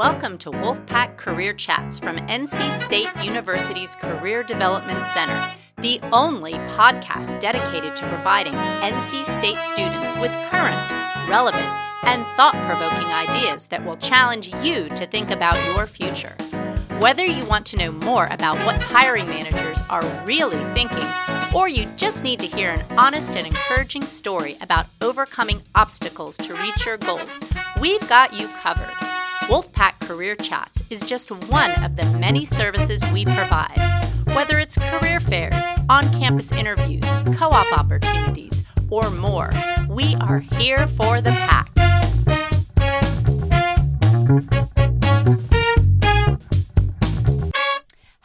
Welcome to Wolfpack Career Chats from NC State University's Career Development Center, the only podcast dedicated to providing NC State students with current, relevant, and thought provoking ideas that will challenge you to think about your future. Whether you want to know more about what hiring managers are really thinking, or you just need to hear an honest and encouraging story about overcoming obstacles to reach your goals, we've got you covered. Wolfpack Career Chats is just one of the many services we provide. Whether it's career fairs, on campus interviews, co op opportunities, or more, we are here for the pack.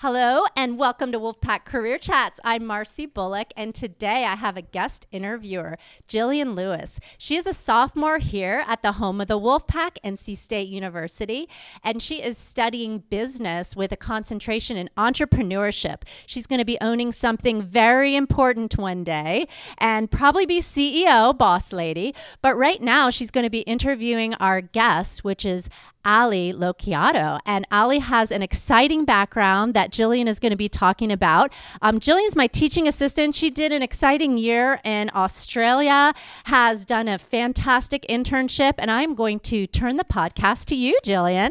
Hello and welcome to Wolfpack Career Chats. I'm Marcy Bullock, and today I have a guest interviewer, Jillian Lewis. She is a sophomore here at the home of the Wolfpack, NC State University, and she is studying business with a concentration in entrepreneurship. She's going to be owning something very important one day and probably be CEO, boss lady. But right now, she's going to be interviewing our guest, which is Ali Locchiato. And Ali has an exciting background that Jillian is going to be talking about. Um, Jillian's my teaching assistant. She did an exciting year in Australia, has done a fantastic internship, and I'm going to turn the podcast to you, Jillian.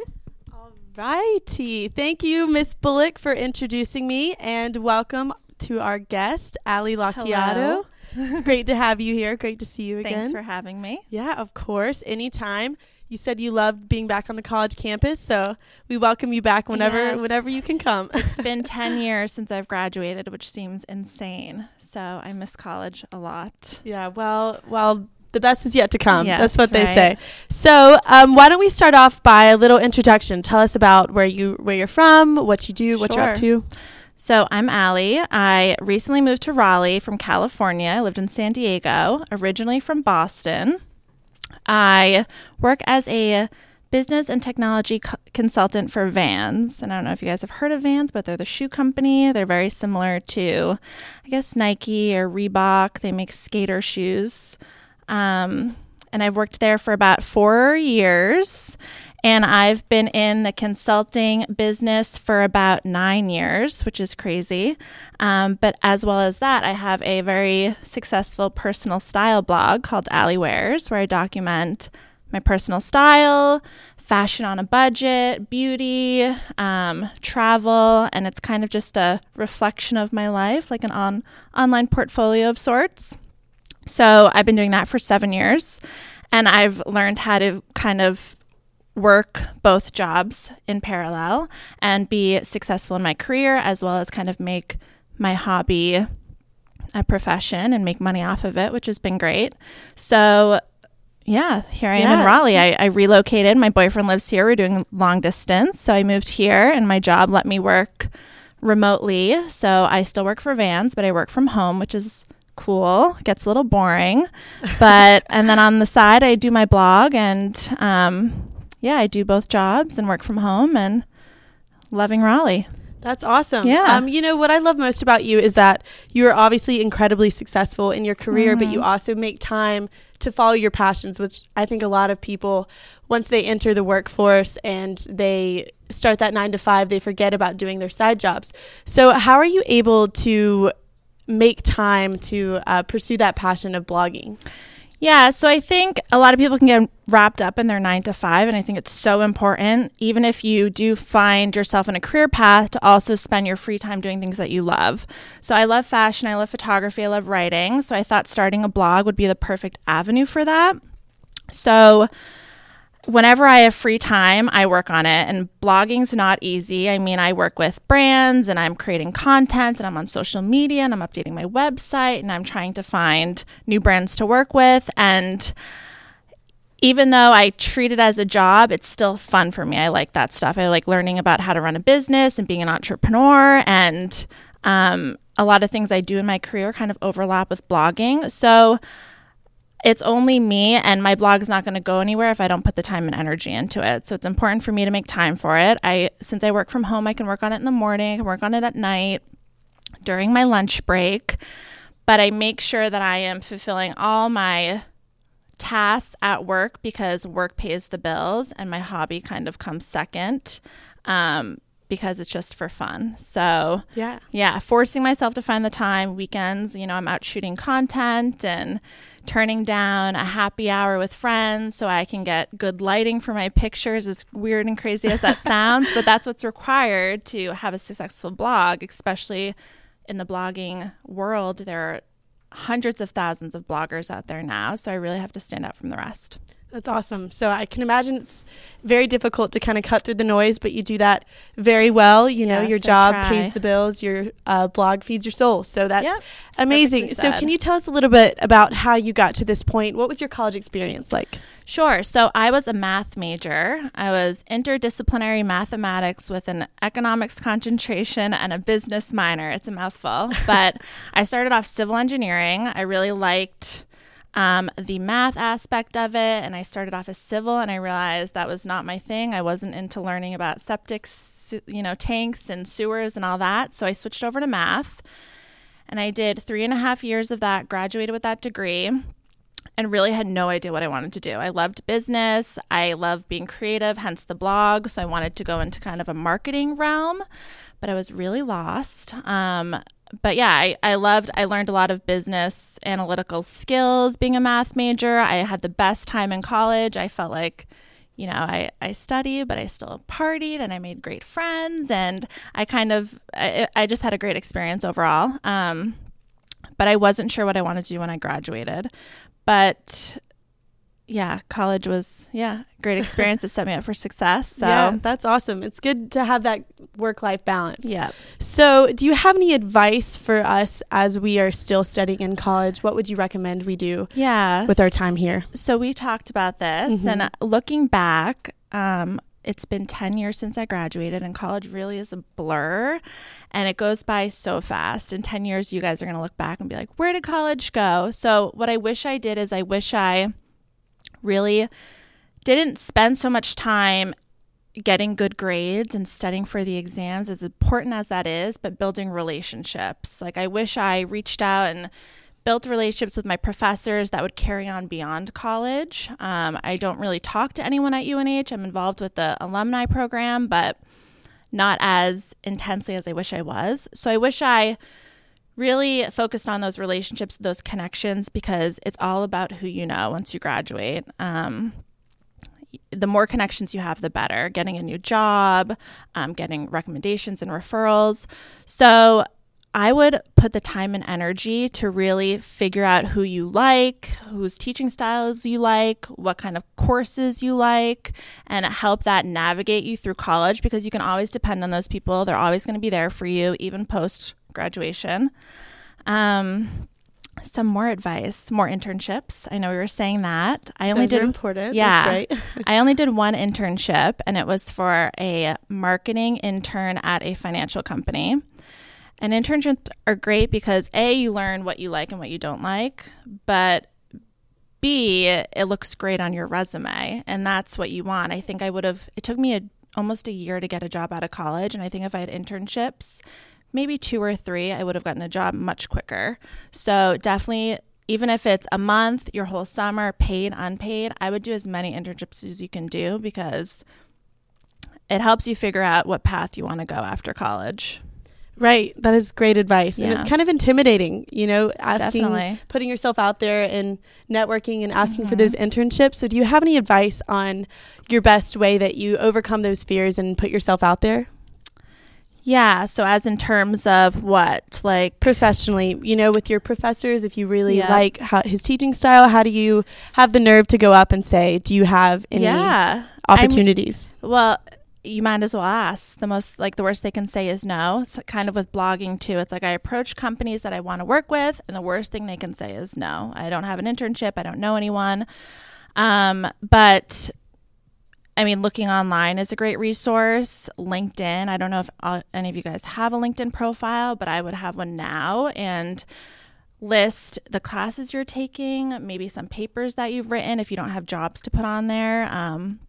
All righty. Thank you, Miss Bullock, for introducing me, and welcome to our guest, Ali Locchiato. it's great to have you here. Great to see you again. Thanks for having me. Yeah, of course. Anytime. You said you loved being back on the college campus, so we welcome you back whenever Yes. whenever you can come. It's been 10 years since I've graduated, which seems insane. So I miss college a lot. yeah, well, well, the best is yet to come. Yes, That's what they right. say. So, um, why don't we start off by a little introduction? Tell us about where you where you're from, what you do, what you're up to. So I'm Allie. I recently moved to Raleigh from California. I lived in San Diego, originally from Boston. I work as a business and technology co- consultant for Vans. And I don't know if you guys have heard of Vans, but they're the shoe company. They're very similar to, I guess, Nike or Reebok. They make skater shoes. Um, and I've worked there for about four years. And I've been in the consulting business for about nine years, which is crazy. Um, but as well as that, I have a very successful personal style blog called Alley Wears, where I document my personal style, fashion on a budget, beauty, um, travel, and it's kind of just a reflection of my life, like an on online portfolio of sorts. So I've been doing that for seven years, and I've learned how to kind of work both jobs in parallel and be successful in my career as well as kind of make my hobby a profession and make money off of it, which has been great. So, yeah, here I am in Raleigh. I, I relocated. My boyfriend lives here. We're doing long distance. So I moved here, and my job let me work remotely. So I still work for Vans, but I work from home, which is cool. Gets a little boring. But, and then on the side, I do my blog, and um, yeah, I do both jobs and work from home and loving Raleigh. That's awesome. Yeah. Um, you know what I love most about you is that you are obviously incredibly successful in your career, but you Mm-hmm. also make time to follow your passions, which I think a lot of people, once they enter the workforce and they start that nine to five, they forget about doing their side jobs. So, how are you able to make time to uh, pursue that passion of blogging? Yeah, so I think a lot of people can get wrapped up in their nine to five, and I think it's so important, even if you do find yourself in a career path, to also spend your free time doing things that you love. So I love fashion, I love photography, I love writing. So I thought starting a blog would be the perfect avenue for that. So whenever I have free time, I work on it. And blogging's not easy. I mean, I work with brands and I'm creating content and I'm on social media and I'm updating my website and I'm trying to find new brands to work with. And even though I treat it as a job, it's still fun for me. I like that stuff. I like learning about how to run a business and being an entrepreneur. And um, a lot of things I do in my career kind of overlap with blogging. So, it's only me and my blog is not going to go anywhere if I don't put the time and energy into it. So it's important for me to make time for it. I since I work from home, I can work on it in the morning, I can work on it at night during my lunch break, but I make sure that I am fulfilling all my tasks at work because work pays the bills and my hobby kind of comes second um, because it's just for fun. So, Yeah. yeah, forcing myself to find the time, weekends, you know, I'm out shooting content and turning down a happy hour with friends so I can get good lighting for my pictures, as weird and crazy as that sounds, but that's what's required to have a successful blog, especially in the blogging world. There are hundreds of thousands of bloggers out there now, so I really have to stand out from the rest. That's awesome. So I can imagine it's very difficult to kind of cut through the noise, but you do that very well. You know, Yes, your job pays the bills, your uh, blog feeds your soul. So that's Yep, amazing. So can you tell us a little bit about how you got to this point? What was your college experience like? Sure. So I was a math major. I was interdisciplinary mathematics with an economics concentration and a business minor. It's a mouthful. But I started off civil engineering. I really liked um, the math aspect of it. And I started off as civil, and I realized that was not my thing. I wasn't into learning about septic, you know, tanks and sewers and all that. So I switched over to math. And I did three and a half years of that, graduated with that degree and really had no idea what I wanted to do. I loved business. I love being creative, hence the blog. So I wanted to go into kind of a marketing realm, but I was really lost. Um, but yeah, I, I loved, I learned a lot of business analytical skills being a math major. I had the best time in college. I felt like, you know, I, I studied, but I still partied and I made great friends. And I kind of, I, I just had a great experience overall. Um, but I wasn't sure what I wanted to do when I graduated but yeah, college was yeah great experience. it set me up for success. So yeah, that's awesome. It's good to have that work life balance. yeah. So, do you have any advice for us as we are still studying in college? What would you recommend we do yeah, with our time here? So we talked about this, Mhm. and uh, looking back, um, it's been ten years since I graduated, and college really is a blur, and it goes by so fast. In ten years, you guys are going to look back and be like, "Where did college go?" So what I wish I did is I wish I really didn't spend so much time getting good grades and studying for the exams as important as that is but building relationships. Like i wish i reached out and built relationships with my professors that would carry on beyond college. Um, i don't really talk to anyone at unh i'm involved with the alumni program but not as intensely as i wish i was. So i wish i really focused on those relationships those connections because it's all about who you know once you graduate um, the more connections you have, the better. Getting a new job, um, getting recommendations and referrals. So I would put the time and energy to really figure out who you like, whose teaching styles you like, what kind of courses you like, and help that navigate you through college because you can always depend on those people. They're always going to be there for you, even post graduation. Um, some more advice, more internships. I know we were saying that. I only Those did important. yeah. That's right. I only did one internship, and it was for a marketing intern at a financial company. And internships are great because A, you learn what you like and what you don't like, but B, it looks great on your resume, and that's what you want. I think I would have, it took me a, almost a year to get a job out of college, and I think if I had internships, maybe two or three, I would have gotten a job much quicker. So definitely even if it's a month, your whole summer, paid, unpaid, I would do as many internships as you can do because it helps you figure out what path you want to go after college. Right. That is great advice. And it's kind of intimidating, you know, asking, Definitely. putting yourself out there and networking and asking for Mhm. those internships. So, do you have any advice on your best way that you overcome those fears and put yourself out there Yeah. So, as in terms of what? Like, professionally? You know, with your professors, if you really Yeah. like how, his teaching style, how do you have the nerve to go up and say, do you have any yeah. Opportunities? Well, you might as well ask. The most, like, the worst they can say is no. It's kind of with blogging, too. It's like I approach companies that I want to work with, and the worst thing they can say is no. I don't have an internship. I don't know anyone. Um, but I mean, looking online is a great resource. LinkedIn. I don't know if uh, any of you guys have a LinkedIn profile, but I would have one now and list the classes you're taking, maybe some papers that you've written if you don't have jobs to put on there. Um,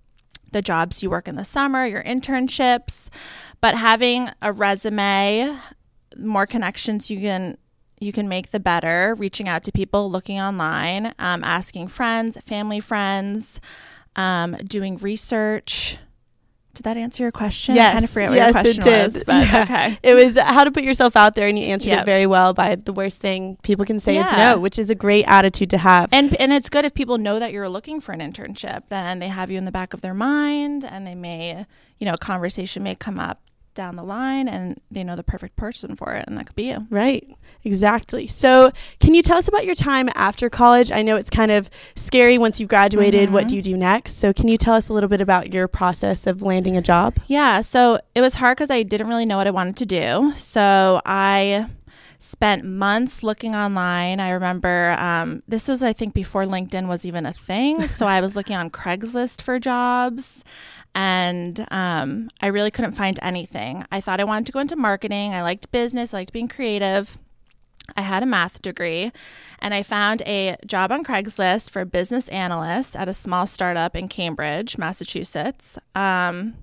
the jobs you work in the summer, your internships, but having a resume, more connections you can you can make, the better. Reaching out to people, looking online, um, asking friends, family friends, um, doing research. Did that answer your question? Yes, I kind of forget what yes, your question it did. was, but Yeah. okay. It was how to put yourself out there, and you answered Yep. it very well by the worst thing people can say is no, which is a great attitude to have. And and it's good if people know that you're looking for an internship, then they have you in the back of their mind, and they may, you know, a conversation may come up down the line, and they know the perfect person for it, and that could be you. Right. Exactly. So, can you tell us about your time after college? I know it's kind of scary once you've graduated. What Mhm. do you do next? So, can you tell us a little bit about your process of landing a job? Yeah, so it was hard because I didn't really know what I wanted to do. So I spent months looking online. I remember um, this was, I think, before LinkedIn was even a thing. so I was looking on Craigslist for jobs. And um, I really couldn't find anything. I thought I wanted to go into marketing. I liked business. I liked being creative. I had a math degree and I found a job on Craigslist for business analyst at a small startup in Cambridge, Massachusetts. Um,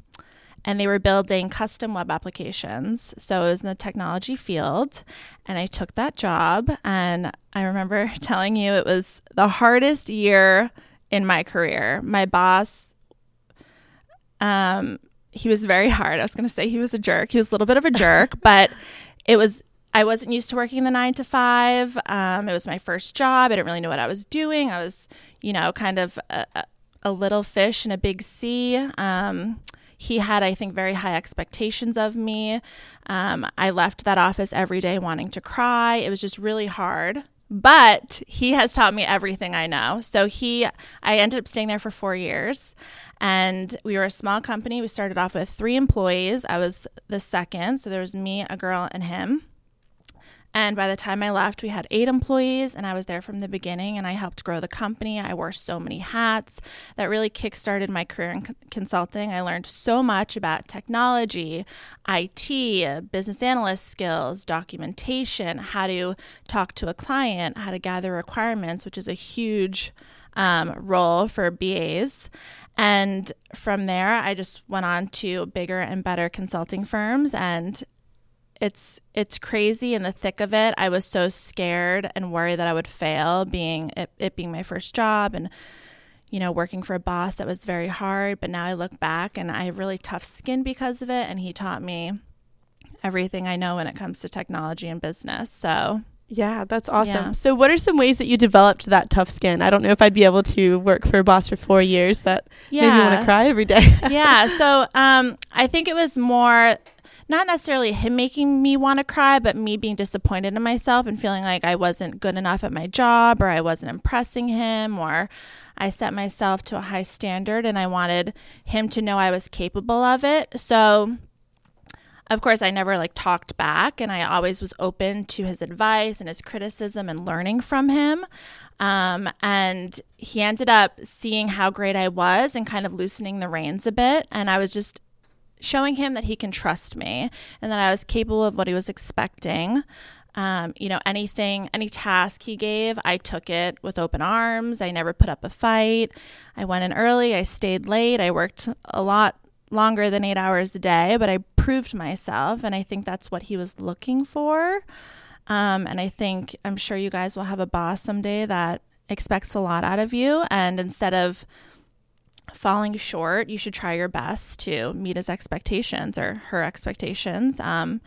and they were building custom web applications. So it was in the technology field. And I took that job. And I remember telling you it was the hardest year in my career. My boss, um, he was very hard. I was going to say he was a jerk. He was a little bit of a jerk, but it was I wasn't used to working the nine to five. Um, it was my first job. I didn't really know what I was doing. I was, you know, kind of a, a- little fish in a big sea. Um, he had, I think, very high expectations of me. Um, I left that office every day wanting to cry. It was just really hard. But he has taught me everything I know. So he, I ended up staying there for four years, and we were a small company. We started off with three employees. I was the second, so there was me, a girl, and him. And by the time I left, we had eight employees, and I was there from the beginning. And I helped grow the company. I wore so many hats that really kickstarted my career in consulting. I learned so much about technology, IT, business analyst skills, documentation, how to talk to a client, how to gather requirements, which is a huge um, role for BAs. And from there, I just went on to bigger and better consulting firms and it's it's crazy in the thick of it. I was so scared and worried that I would fail, being it, it being my first job and you know working for a boss that was very hard. But now I look back and I have really tough skin because of it, and he taught me everything I know when it comes to technology and business. So Yeah, that's awesome. Yeah. So, what are some ways that you developed that tough skin? I don't know if I'd be able to work for a boss for four years that made me want to cry every day. yeah. So um, I think it was more not necessarily him making me want to cry, but me being disappointed in myself and feeling like I wasn't good enough at my job or I wasn't impressing him or I set myself to a high standard and I wanted him to know I was capable of it. So of course, I never like talked back, and I always was open to his advice and his criticism and learning from him. Um, and he ended up seeing how great I was and kind of loosening the reins a bit. And I was just showing him that he can trust me and that I was capable of what he was expecting. Um, you know, anything, any task he gave, I took it with open arms. I never put up a fight. I went in early. I stayed late. I worked a lot longer than eight hours a day, but I proved myself. And I think that's what he was looking for. Um, and I think, I'm sure you guys will have a boss someday that expects a lot out of you. And instead of falling short, you should try your best to meet his expectations or her expectations um,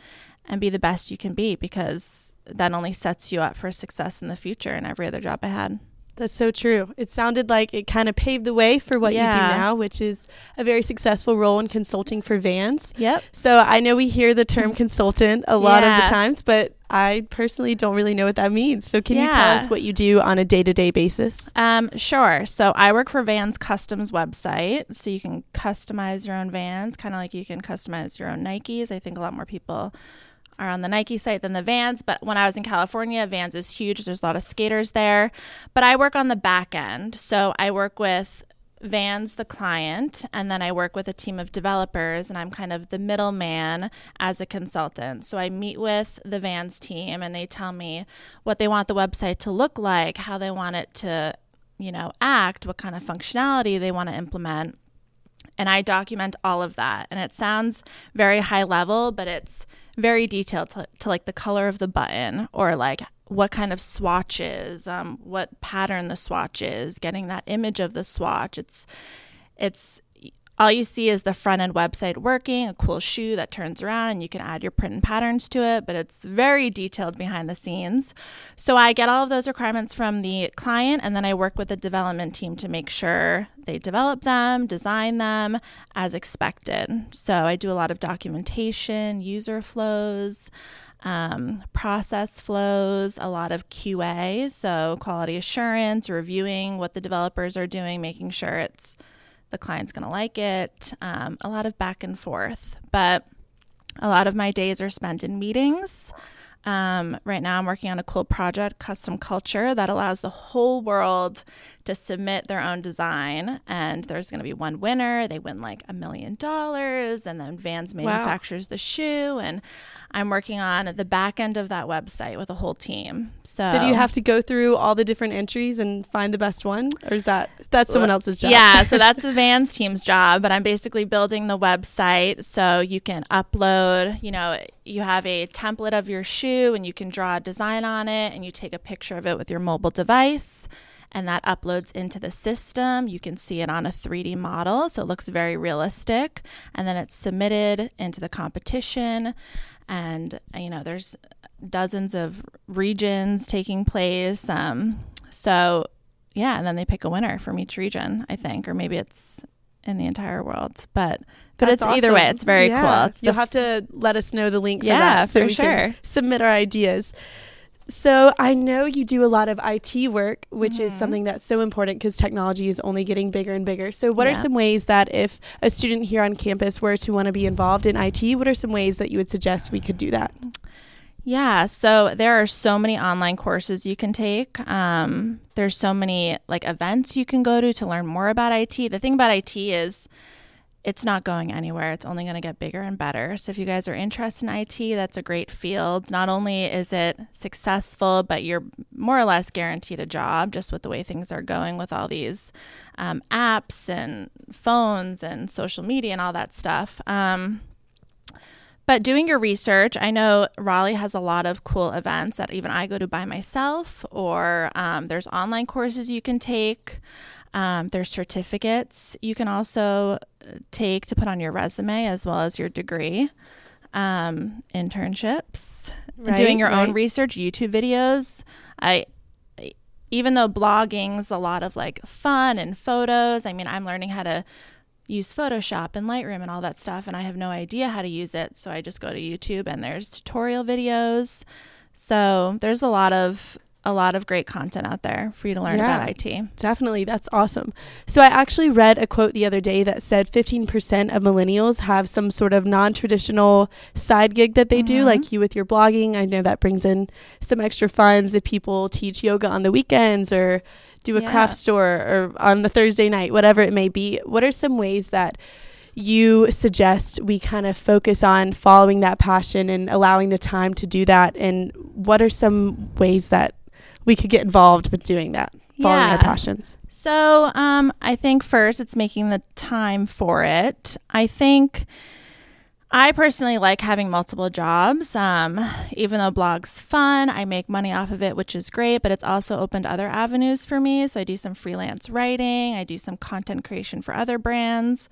and be the best you can be because that only sets you up for success in the future in every other job I had. That's so true. It sounded like it kind of paved the way for what you do now, which is a very successful role in consulting for vans. Yep. So I know we hear the term consultant a lot of the times, but I personally don't really know what that means. So can you tell us what you do on a day to day basis? Um, sure. So I work for Vans Customs website, so you can customize your own vans, kind of like you can customize your own Nikes. I think a lot more people are on the Nike site than the Vans, but when I was in California, Vans is huge. There's a lot of skaters there, but I work on the back end. So I work with Vans, the client, and then I work with a team of developers, and I'm kind of the middleman as a consultant. So I meet with the Vans team, and they tell me what they want the website to look like, how they want it to, you know, act, what kind of functionality they want to implement. And I document all of that. And it sounds very high level, but it's very detailed to, to like the color of the button or like what kind of swatches, um, what pattern the swatch is, getting that image of the swatch. It's it's all you see is the front end website working, a cool shoe that turns around and you can add your print and patterns to it, but it's very detailed behind the scenes. So I get all of those requirements from the client and then I work with the development team to make sure they develop them, design them as expected. So I do a lot of documentation, user flows. Um, process flows, a lot of QA, so quality assurance, reviewing what the developers are doing, making sure it's the client's going to like it, um, a lot of back and forth. But a lot of my days are spent in meetings. Um, right now, I'm working on a cool project, Custom Culture, that allows the whole world to submit their own design. And there's going to be one winner. They win like a million dollars, and then Vans manufactures wow. the shoe. And I'm working on the back end of that website with a whole team. So, so do you have to go through all the different entries and find the best one, or is that that's someone else's job? Yeah, so that's the Vans team's job. But I'm basically building the website so you can upload. You know, you have a template of your shoe, and you can draw a design on it, and you take a picture of it with your mobile device and that uploads into the system. You can see it on a 3D model, so it looks very realistic. And then it's submitted into the competition and you know there's dozens of regions taking place. Um, so yeah, and then they pick a winner from each region, I think, or maybe it's in the entire world. But but That's it's awesome. either way, it's very yeah. cool. It's You'll have to let us know the link for yeah, that so for we sure. can submit our ideas. So I know you do a lot of IT work, which mm-hmm. is something that's so important because technology is only getting bigger and bigger. So what yeah. are some ways that if a student here on campus were to want to be involved in IT, what are some ways that you would suggest we could do that? Yeah, so there are so many online courses you can take. Um, there's so many like events you can go to to learn more about IT. The thing about IT is it's not going anywhere. It's only going to get bigger and better. So if you guys are interested in IT, that's a great field. Not only is it successful, but you're more or less guaranteed a job just with the way things are going with all these um, apps and phones and social media and all that stuff. Um, but doing your research, I know Raleigh has a lot of cool events that even I go to by myself, or um, there's online courses you can take. Um, there's certificates you can also uh, take to put on your resume as well as your degree. Um, internships, right, doing your right. own research, YouTube videos. I even though blogging's a lot of like fun and photos. I mean, I'm learning how to use Photoshop and Lightroom and all that stuff, and I have no idea how to use it. So I just go to YouTube and there's tutorial videos. So there's a lot of a lot of great content out there for you to learn yeah, about IT. Definitely. That's awesome. So, I actually read a quote the other day that said 15% of millennials have some sort of non traditional side gig that they mm-hmm. do, like you with your blogging. I know that brings in some extra funds if people teach yoga on the weekends or do a yeah. craft store or on the Thursday night, whatever it may be. What are some ways that you suggest we kind of focus on following that passion and allowing the time to do that? And what are some ways that we could get involved with doing that, following yeah. our passions? So um, I think first it's making the time for it. I think. I personally like having multiple jobs. Um, even though blog's fun, I make money off of it, which is great, but it's also opened other avenues for me. So I do some freelance writing, I do some content creation for other brands.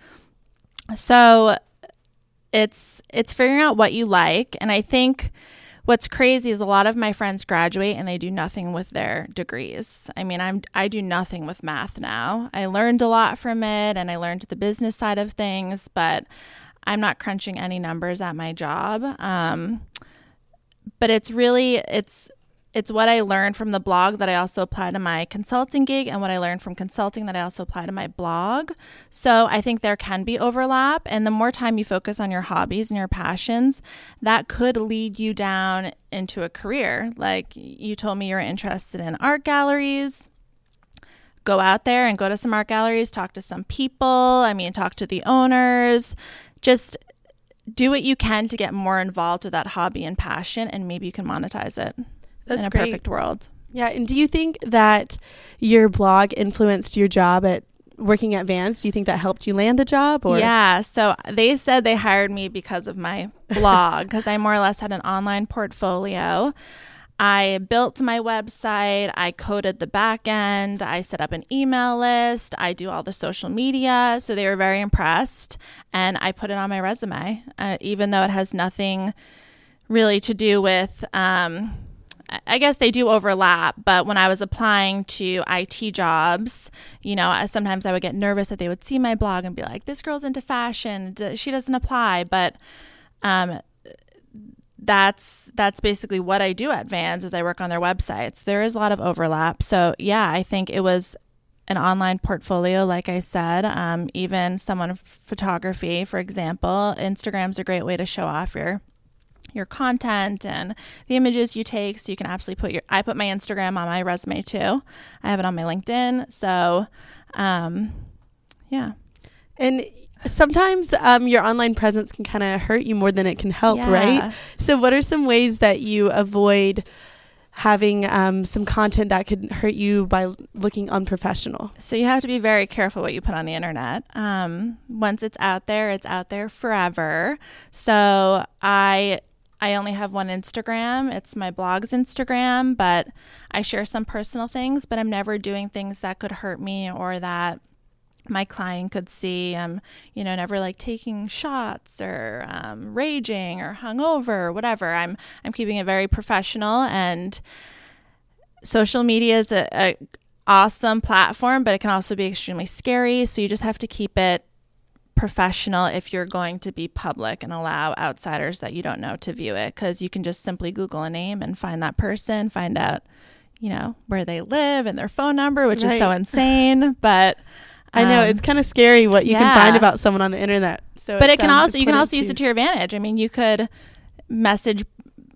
So it's it's figuring out what you like, and I think what's crazy is a lot of my friends graduate and they do nothing with their degrees. I mean, I'm I do nothing with math now. I learned a lot from it and I learned the business side of things, but I'm not crunching any numbers at my job. Um, but it's really it's it's what I learned from the blog that I also apply to my consulting gig and what I learned from consulting that I also apply to my blog. So I think there can be overlap. And the more time you focus on your hobbies and your passions, that could lead you down into a career. Like you told me you're interested in art galleries. Go out there and go to some art galleries, talk to some people. I mean, talk to the owners. Just do what you can to get more involved with that hobby and passion, and maybe you can monetize it. That's in a great. perfect world. Yeah, and do you think that your blog influenced your job at working at Vans? Do you think that helped you land the job? Or Yeah. So they said they hired me because of my blog, because I more or less had an online portfolio. I built my website, I coded the back end, I set up an email list, I do all the social media. So they were very impressed. And I put it on my resume, uh, even though it has nothing really to do with. Um, I- guess they do overlap, but when I was applying to IT jobs, you know, sometimes I would get nervous that they would see my blog and be like, "This girl's into fashion, she doesn't apply." But um, that's that's basically what I do at Vans is I work on their websites. There is a lot of overlap, so yeah, I think it was an online portfolio, like I said. Um, even someone photography, for example, Instagram's a great way to show off your your content and the images you take so you can absolutely put your I put my Instagram on my resume too. I have it on my LinkedIn. So um yeah. And sometimes um, your online presence can kind of hurt you more than it can help, Yeah. right? So, what are some ways that you avoid having um, some content that could hurt you by looking unprofessional? So you have to be very careful what you put on the internet. Um, once it's out there, it's out there forever. So I I only have one Instagram. It's my blog's Instagram, but I share some personal things, but I'm never doing things that could hurt me or that my client could see. I'm, you know, never like taking shots or um, raging or hungover or whatever. I'm I'm keeping it very professional and social media is a, a awesome platform, but it can also be extremely scary. So you just have to keep it professional if you're going to be public and allow outsiders that you don't know to view it because you can just simply google a name and find that person find out you know where they live and their phone number which is so insane but I know um, it's kind of scary what you can find about someone on the internet. So, but it can um, also you can also use it to your advantage. I mean, you could message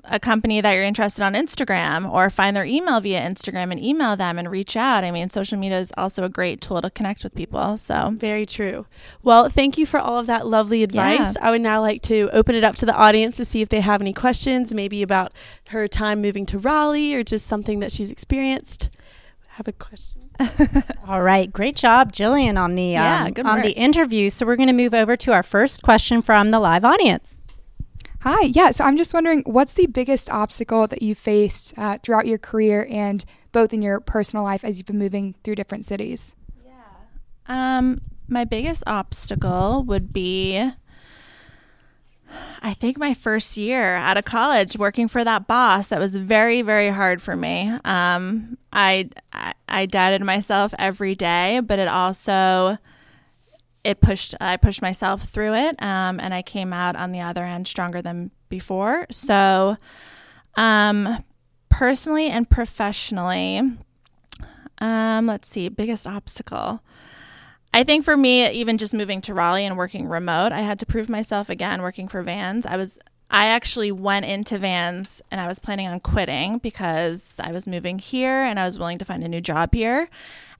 a company that you're interested on Instagram or find their email via Instagram and email them and reach out. I mean, social media is also a great tool to connect with people. So, Very true. Well, thank you for all of that lovely advice. Yeah. I would now like to open it up to the audience to see if they have any questions, maybe about her time moving to Raleigh or just something that she's experienced. I Have a question? All right, great job, Jillian, on the um, good on work. the interview. So we're going to move over to our first question from the live audience. Hi, yeah. So I'm just wondering, what's the biggest obstacle that you faced uh, throughout your career and both in your personal life as you've been moving through different cities? Yeah. Um, my biggest obstacle would be I think my first year out of college working for that boss that was very very hard for me. Um, I, I I doubted myself every day, but it also it pushed I pushed myself through it, um, and I came out on the other end stronger than before. So, um, personally and professionally, um, let's see, biggest obstacle. I think for me, even just moving to Raleigh and working remote, I had to prove myself again working for Vans. I was I actually went into Vans and I was planning on quitting because I was moving here and I was willing to find a new job here.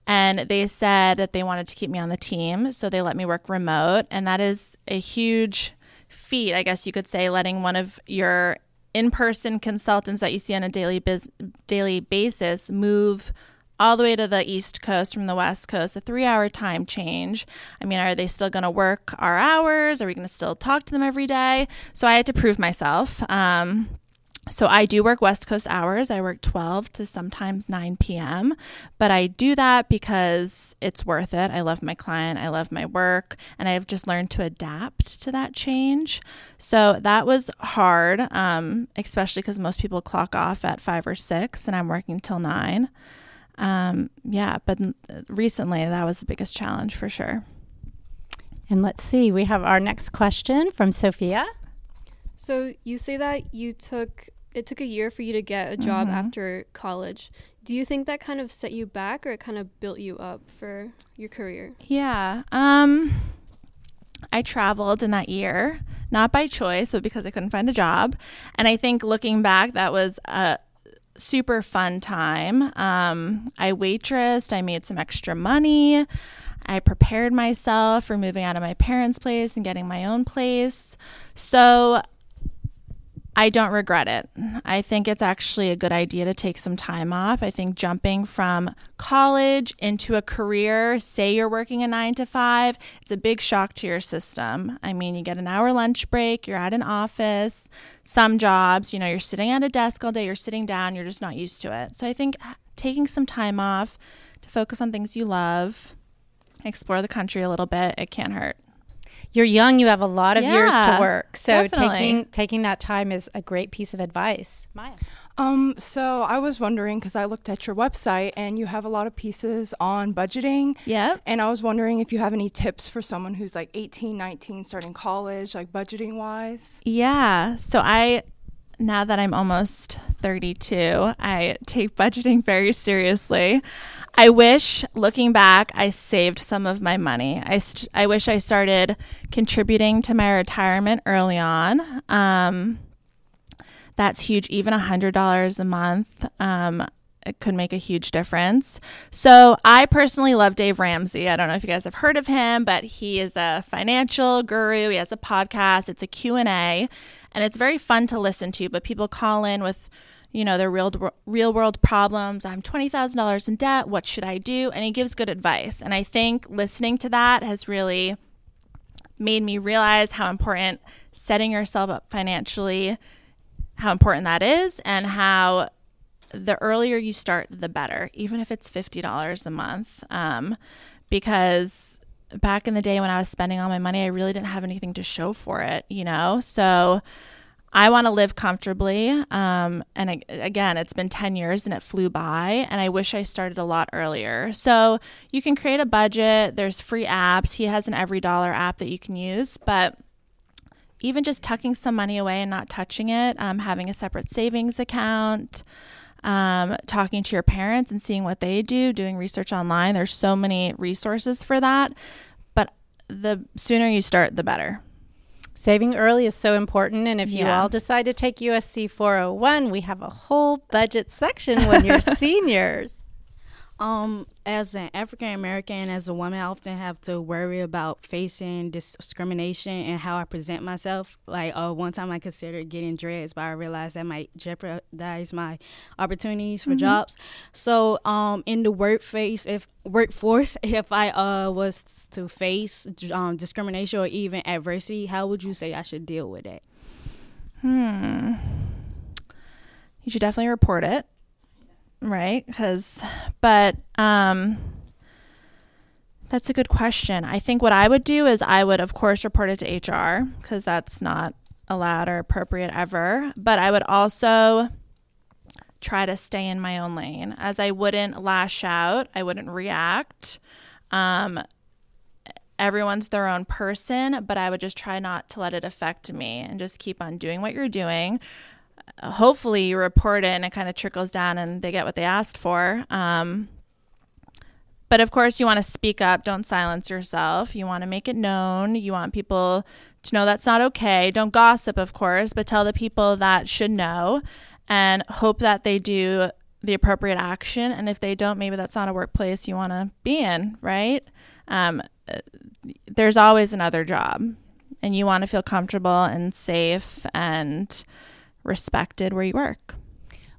And they said that they wanted to keep me on the team, so they let me work remote, and that is a huge feat, I guess you could say, letting one of your in-person consultants that you see on a daily biz- daily basis move all the way to the East Coast from the West Coast, a three hour time change. I mean, are they still going to work our hours? Are we going to still talk to them every day? So I had to prove myself. Um, so I do work West Coast hours. I work 12 to sometimes 9 p.m. But I do that because it's worth it. I love my client, I love my work, and I've just learned to adapt to that change. So that was hard, um, especially because most people clock off at five or six, and I'm working till nine. Um, yeah, but recently that was the biggest challenge for sure. And let's see, we have our next question from Sophia. So you say that you took it took a year for you to get a job Mhm. after college. Do you think that kind of set you back or it kind of built you up for your career? Yeah. Um I traveled in that year, not by choice, but because I couldn't find a job. And I think looking back, that was a super fun time. Um, I waitressed, I made some extra money. I prepared myself for moving out of my parents' place and getting my own place. So I don't regret it. I think it's actually a good idea to take some time off. I think jumping from college into a career, say you're working a nine to five, it's a big shock to your system. I mean, you get an hour lunch break, you're at an office. Some jobs, you know, you're sitting at a desk all day, you're sitting down, you're just not used to it. So I think taking some time off to focus on things you love, explore the country a little bit, it can't hurt you're young, you have a lot of years to Yeah, work. So definitely. taking taking that time is a great piece of advice. Maya. Um, so I was wondering because I looked at your website and you have a lot of pieces on budgeting. Yep. And I was wondering if you have any tips for someone who's like 18, 19, starting college, like budgeting wise. Yeah. So I now that I'm almost 32, I take budgeting very seriously. I wish, looking back, I saved some of my money. I, st- I wish I started contributing to my retirement early on. Um, that's huge. Even $100 a month um, it could make a huge difference. So I personally love Dave Ramsey. I don't know if you guys have heard of him, but he is a financial guru. He has a podcast. It's a Q&A and it's very fun to listen to, but people call in with you know their real real world problems. I'm $20,000 in debt. What should I do? And he gives good advice. And I think listening to that has really made me realize how important setting yourself up financially how important that is and how the earlier you start the better even if it's $50 a month um, because back in the day when i was spending all my money i really didn't have anything to show for it you know? So i want to live comfortably um, and ag- again it's been 10 years and it flew by and i wish i started a lot earlier. So you can create a budget there's free apps he has an EveryDollar app that you can use but even just tucking some money away and not touching it, um, having a separate savings account, um, talking to your parents and seeing what they do, doing research online. There's so many resources for that. But the sooner you start, the better. Saving early is so important. And if you Yeah. all decide to take USC 401, we have a whole budget section when you're seniors. Um, as an African American, as a woman, I often have to worry about facing discrimination and how I present myself. Like, uh, one time I considered getting dreads, but I realized that might jeopardize my opportunities for jobs. So, um, in the workface, if workforce, if I uh was to face um, discrimination or even adversity, how would you say I should deal with it? Hmm. You should definitely report it, right? Because, but um, that's a good question. I think what I would do is I would, of course, report it to HR because that's not allowed or appropriate ever. But I would also try to stay in my own lane as I wouldn't lash out, I wouldn't react. Um, everyone's their own person, but I would just try not to let it affect me and just keep on doing what you're doing. Hopefully, you report it and it kind of trickles down and they get what they asked for. Um, but of course, you want to speak up. Don't silence yourself. You want to make it known. You want people to know that's not okay. Don't gossip, of course, but tell the people that should know and hope that they do the appropriate action. And if they don't, maybe that's not a workplace you want to be in, right? Um, there's always another job, and you want to feel comfortable and safe and respected where you work.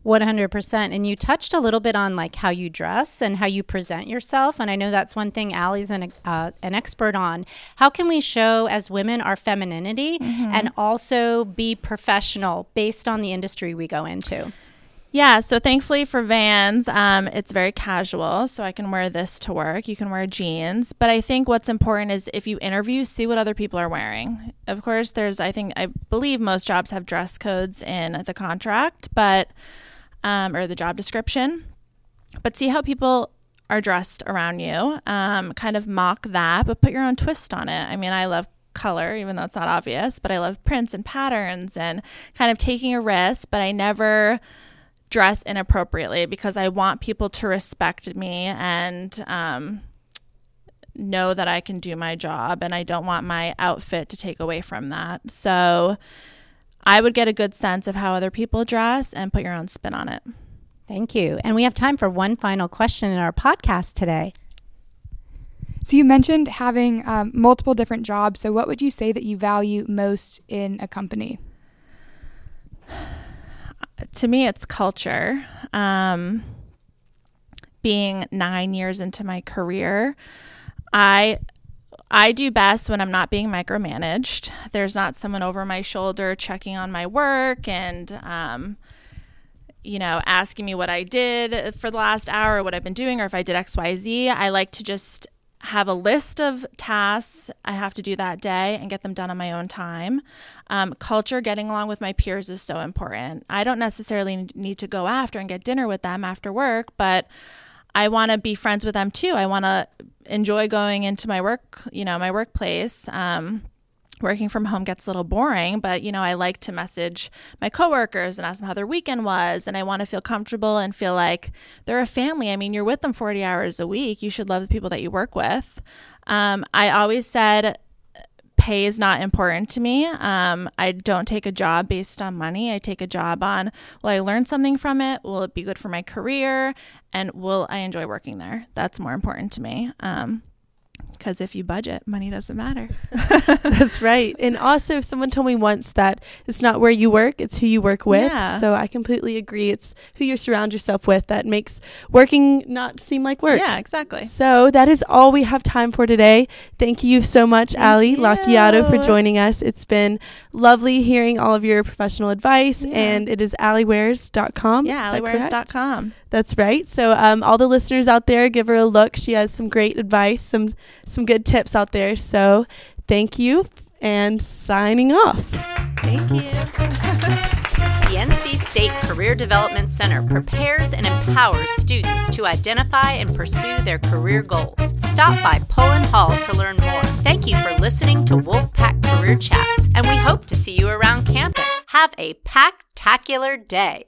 100% and you touched a little bit on like how you dress and how you present yourself. And i know that's one thing Allie's an, uh, an expert on. How can we show as women our femininity and also be professional based on the industry we go into Yeah, so thankfully for Vans, um, it's very casual, so I can wear this to work. You can wear jeans, but I think what's important is if you interview, see what other people are wearing. Of course, there's I think I believe most jobs have dress codes in the contract, but um, or the job description, but see how people are dressed around you. Um, kind of mock that, but put your own twist on it. I mean, I love color, even though it's not obvious, but I love prints and patterns and kind of taking a risk, but I never dress inappropriately because I want people to respect me and um, know that I can do my job, and I don't want my outfit to take away from that. So I would get a good sense of how other people dress and put your own spin on it. thank you and we have time for one final question in our podcast today So you mentioned having um, multiple different jobs. So what would you say that you value most in a company? To me, it's culture. Um, being nine years into my career, I I do best when I'm not being micromanaged. There's not someone over my shoulder checking on my work and, um, you know, asking me what I did for the last hour, what I've been doing, or if I did X, Y, Z. I like to just have a list of tasks I have to do that day and get them done on my own time. Um, culture, getting along with my peers is so important. I don't necessarily need to go after and get dinner with them after work, but I want to be friends with them too. I want to enjoy going into my work, you know, my workplace. Um, working from home gets a little boring, but you know, I like to message my coworkers and ask them how their weekend was, and I want to feel comfortable and feel like they're a family. I mean, you're with them 40 hours a week. You should love the people that you work with. Um, I always said pay is not important to me. Um, I don't take a job based on money. I take a job on will I learn something from it? Will it be good for my career? And will I enjoy working there? That's more important to me. Um, because if you budget, money doesn't matter. That's right. And also, someone told me once that it's not where you work, it's who you work with. Yeah. So I completely agree. It's who you surround yourself with that makes working not seem like work. Yeah, exactly. So that is all we have time for today. Thank you so much, Ali Lacchiato, for joining us. It's been lovely hearing all of your professional advice, Yeah. and it is aliwares.com. Yeah, Is that That's right. So, um, all the listeners out there, give her a look. She has some great advice, some some good tips out there. So, thank you, and signing off. Thank you. The NC State Career Development Center prepares and empowers students to identify and pursue their career goals. Stop by Pullen Hall to learn more. Thank you for listening to Wolfpack Career Chats, and we hope to see you around campus. Have a packtacular day.